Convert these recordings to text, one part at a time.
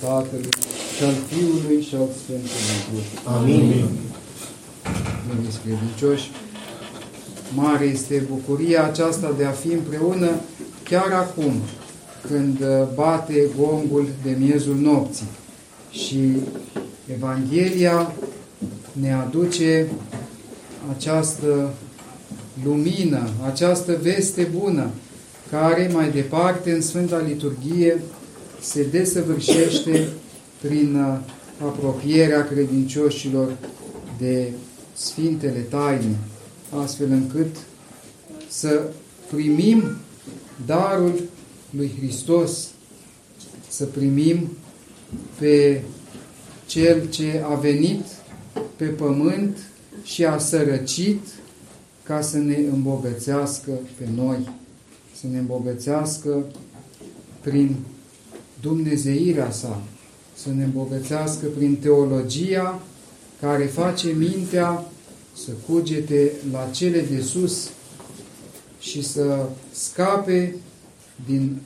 Tatălui și al Fiului și al Sfântului Duh. Amin. Iubiți credincioși, mare este bucuria aceasta de a fi împreună chiar acum, când bate gongul de miezul nopții. Și Evanghelia ne aduce această lumină, această veste bună, care mai departe în Sfânta Liturghie se desăvârșește prin apropierea credincioșilor de Sfintele Taine, astfel încât să primim darul lui Hristos, să primim pe Cel ce a venit pe pământ și a sărăcit ca să ne îmbogățească pe noi, să ne îmbogățească prin Dumnezeirea sa, să ne îmbogățească prin teologia care face mintea să cugete la cele de sus și să scape din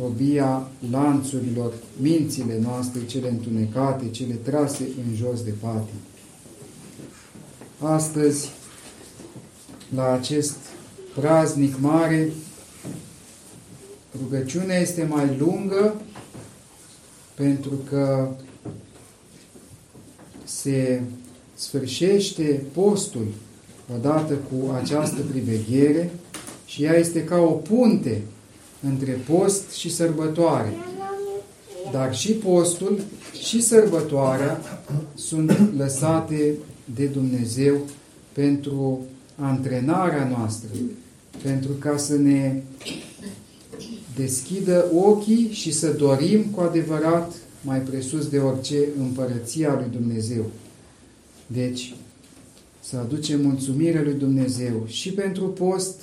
robia lanțurilor mințile noastre, cele întunecate, cele trase în jos de patii. Astăzi, la acest praznic mare, rugăciunea este mai lungă pentru că se sfârșește postul odată cu această priveghere și ea este ca o punte între post și sărbătoare. Dar și postul și sărbătoarea sunt lăsate de Dumnezeu pentru antrenarea noastră, pentru ca să ne deschidă ochii și să dorim cu adevărat mai presus de orice împărăția lui Dumnezeu. Deci, să aducem mulțumire lui Dumnezeu și pentru post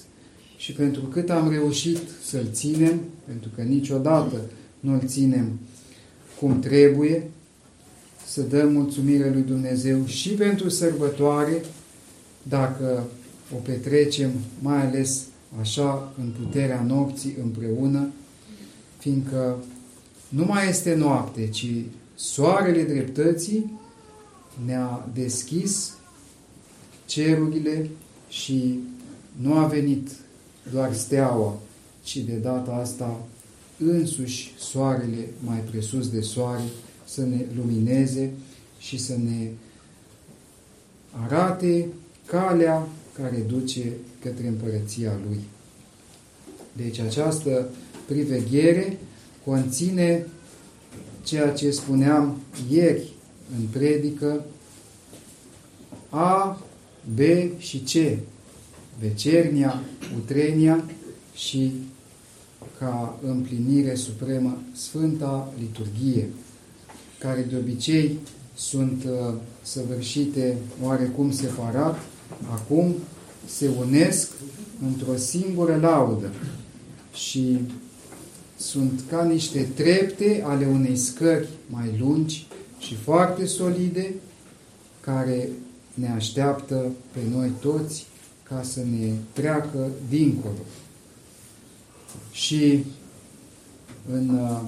și pentru cât am reușit să-l ținem, pentru că niciodată nu-l ținem cum trebuie, să dăm mulțumire lui Dumnezeu și pentru sărbătoare, dacă o petrecem mai ales așa în puterea nopții împreună, fiindcă nu mai este noapte, ci soarele dreptății ne-a deschis cerurile și nu a venit doar steaua, ci de data asta însuși soarele mai presus de soare să ne lumineze și să ne arate calea care duce către împărăția Lui. Deci această priveghere conține ceea ce spuneam ieri în predică A, B și C. Vecernia, Utrenia și ca împlinire supremă Sfânta Liturghie, care de obicei sunt uh, săvârșite oarecum separat, acum se unesc într-o singură laudă și sunt ca niște trepte ale unei scări mai lungi și foarte solide, care ne așteaptă pe noi toți ca să ne treacă dincolo. Și în uh,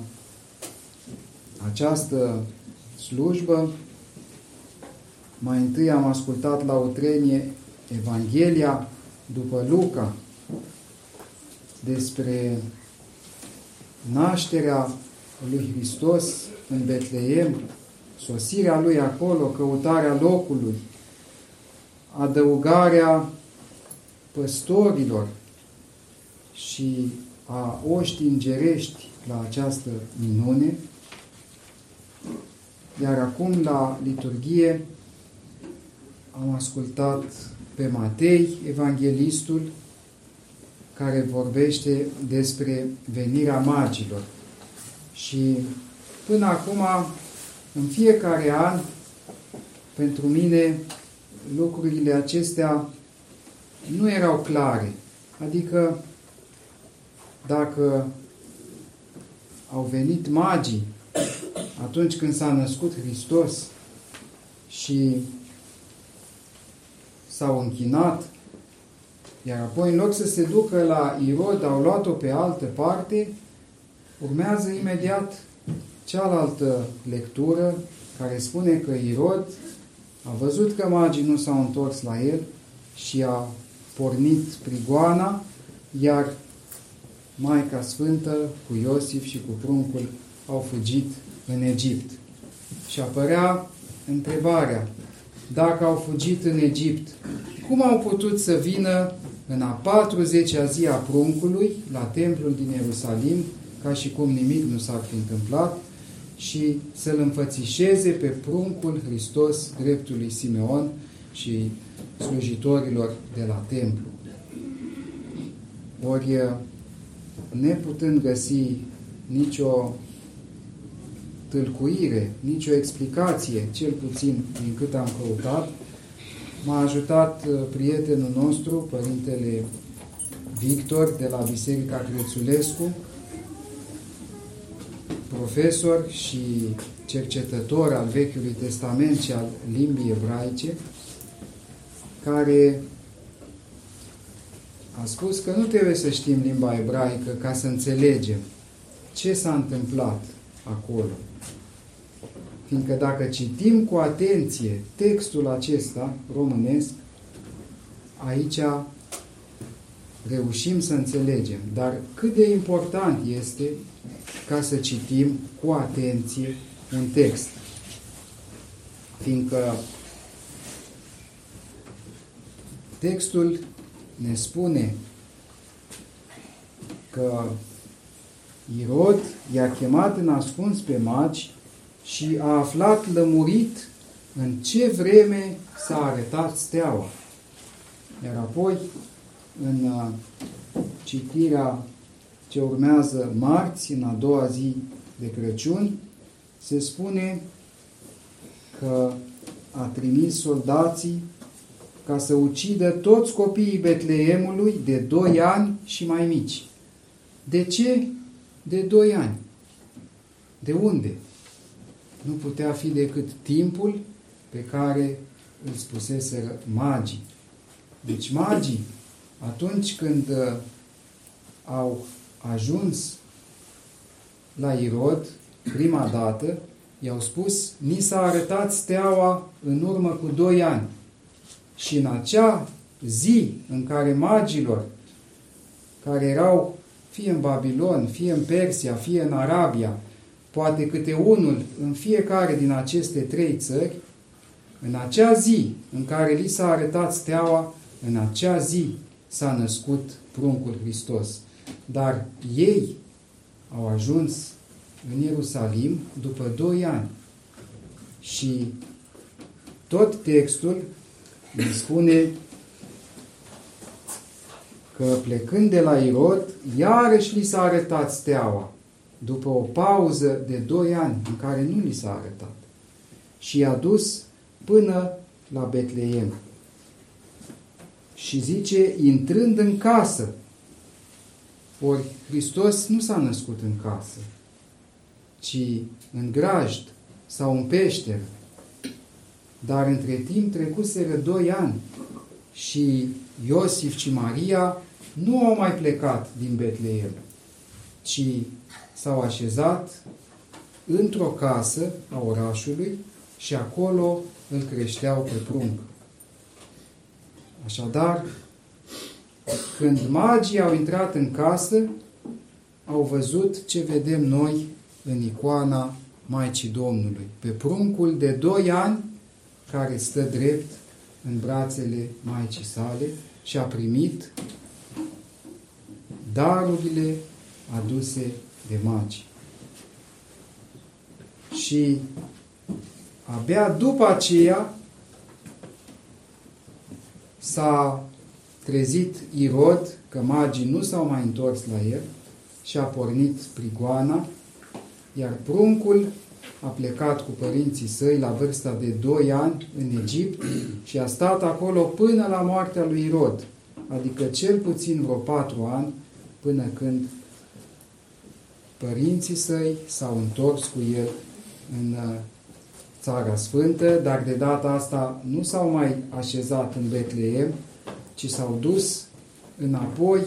această slujbă, mai întâi am ascultat la o trenie Evanghelia după Luca despre nașterea lui Hristos în Betleem, sosirea lui acolo, căutarea locului, adăugarea păstorilor și a oștii îngerești la această minune, iar acum la liturghie am ascultat pe Matei, evanghelistul, care vorbește despre venirea magilor. Și până acum, în fiecare an, pentru mine, lucrurile acestea nu erau clare. Adică, dacă au venit magii atunci când s-a născut Hristos și s-au închinat, iar apoi în loc să se ducă la Irod, au luat-o pe altă parte, urmează imediat cealaltă lectură care spune că Irod a văzut că magii nu s-au întors la el și a pornit prigoana, iar Maica Sfântă cu Iosif și cu pruncul au fugit în Egipt. Și apărea întrebarea, dacă au fugit în Egipt, cum au putut să vină în a 40-a zi a pruncului la templul din Ierusalim, ca și cum nimic nu s-ar fi întâmplat, și să-l înfățișeze pe pruncul Hristos dreptului Simeon și slujitorilor de la templu. Ori, neputând găsi nicio tâlcuire, nicio explicație, cel puțin din cât am căutat, m-a ajutat uh, prietenul nostru, Părintele Victor, de la Biserica Crețulescu, profesor și cercetător al Vechiului Testament și al limbii ebraice, care a spus că nu trebuie să știm limba ebraică ca să înțelegem ce s-a întâmplat acolo. Fiindcă dacă citim cu atenție textul acesta românesc, aici reușim să înțelegem. Dar cât de important este ca să citim cu atenție un text. Fiindcă textul ne spune că Irod i-a chemat în ascuns pe magi și a aflat lămurit în ce vreme s-a arătat steaua. Iar apoi, în uh, citirea ce urmează marți, în a doua zi de Crăciun, se spune că a trimis soldații ca să ucidă toți copiii Betleemului de 2 ani și mai mici. De ce de 2 ani? De unde? Nu putea fi decât timpul pe care îl spuseseră magii. Deci magii, atunci când uh, au ajuns la Irod, prima dată, i-au spus, ni s-a arătat steaua în urmă cu doi ani. Și în acea zi în care magilor, care erau fie în Babilon, fie în Persia, fie în Arabia, poate câte unul în fiecare din aceste trei țări, în acea zi în care li s-a arătat steaua, în acea zi s-a născut pruncul Hristos. Dar ei au ajuns în Ierusalim după doi ani. Și tot textul ne spune că plecând de la Irod, iarăși li s-a arătat steaua, după o pauză de doi ani în care nu li s-a arătat. Și i-a dus până la Betleem. Și zice, intrând în casă, ori Hristos nu s-a născut în casă, ci în grajd sau în peșteră. Dar între timp trecuseră doi ani și Iosif și Maria nu au mai plecat din Betleem, ci s-au așezat într-o casă a orașului și acolo îl creșteau pe prunc. Așadar, când magii au intrat în casă, au văzut ce vedem noi în icoana Maicii Domnului, pe pruncul de doi ani care stă drept în brațele Maicii sale și a primit darurile aduse de magi. Și abia după aceea s-a trezit Irod că magii nu s-au mai întors la el și a pornit prigoana, iar pruncul a plecat cu părinții săi la vârsta de 2 ani în Egipt și a stat acolo până la moartea lui Irod, adică cel puțin vreo patru ani, până când părinții săi s-au întors cu el în uh, Țara Sfântă, dar de data asta nu s-au mai așezat în Betleem, ci s-au dus înapoi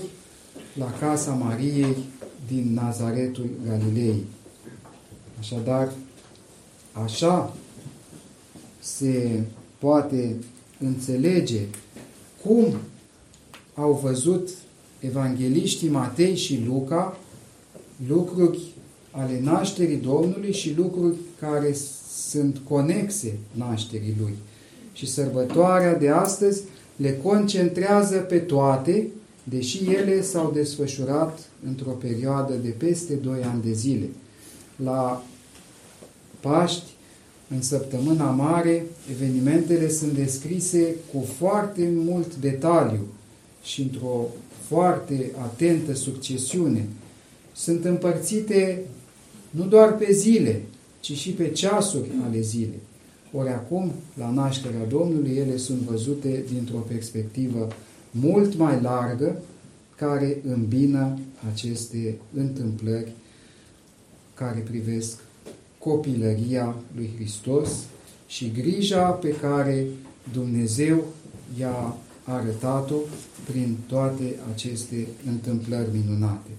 la casa Mariei din Nazaretul Galilei. Așadar, așa se poate înțelege cum au văzut evangeliștii Matei și Luca lucruri ale nașterii Domnului și lucruri care sunt conexe nașterii Lui. Și sărbătoarea de astăzi le concentrează pe toate, deși ele s-au desfășurat într-o perioadă de peste 2 ani de zile. La Paști, în săptămâna mare, evenimentele sunt descrise cu foarte mult detaliu și într-o foarte atentă succesiune. Sunt împărțite nu doar pe zile, ci și pe ceasuri ale zilei. Ori acum, la nașterea Domnului, ele sunt văzute dintr-o perspectivă mult mai largă, care îmbină aceste întâmplări care privesc copilăria lui Hristos și grija pe care Dumnezeu i-a arătat-o prin toate aceste întâmplări minunate.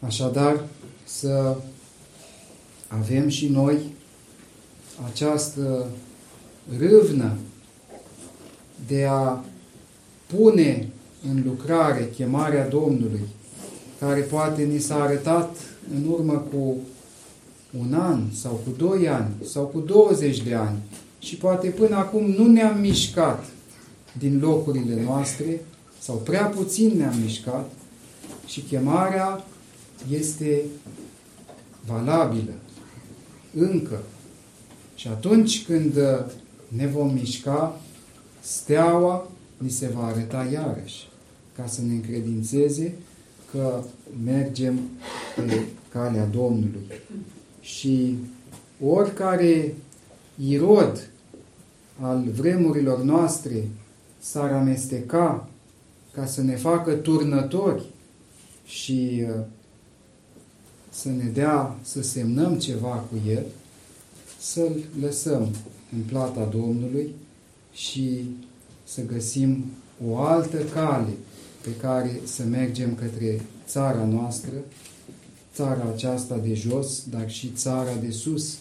Așadar, să avem și noi această râvnă de a pune în lucrare chemarea Domnului, care poate ni s-a arătat în urmă cu un an sau cu doi ani sau cu 20 de ani și poate până acum nu ne-am mișcat din locurile noastre sau prea puțin ne-am mișcat și chemarea este valabilă încă. Și atunci când ne vom mișca, steaua ni se va arăta iarăși, ca să ne încredințeze că mergem pe calea Domnului. Și oricare irod al vremurilor noastre s-ar amesteca ca să ne facă turnători și uh, să ne dea să semnăm ceva cu El, să-L lăsăm în plata Domnului și să găsim o altă cale pe care să mergem către țara noastră, țara aceasta de jos, dar și țara de sus,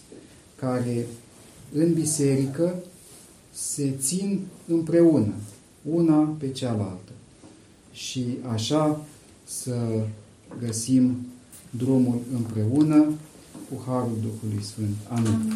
care în biserică se țin împreună, una pe cealaltă. Și așa să găsim drumul împreună cu Harul Duhului Sfânt. Amin. Amin.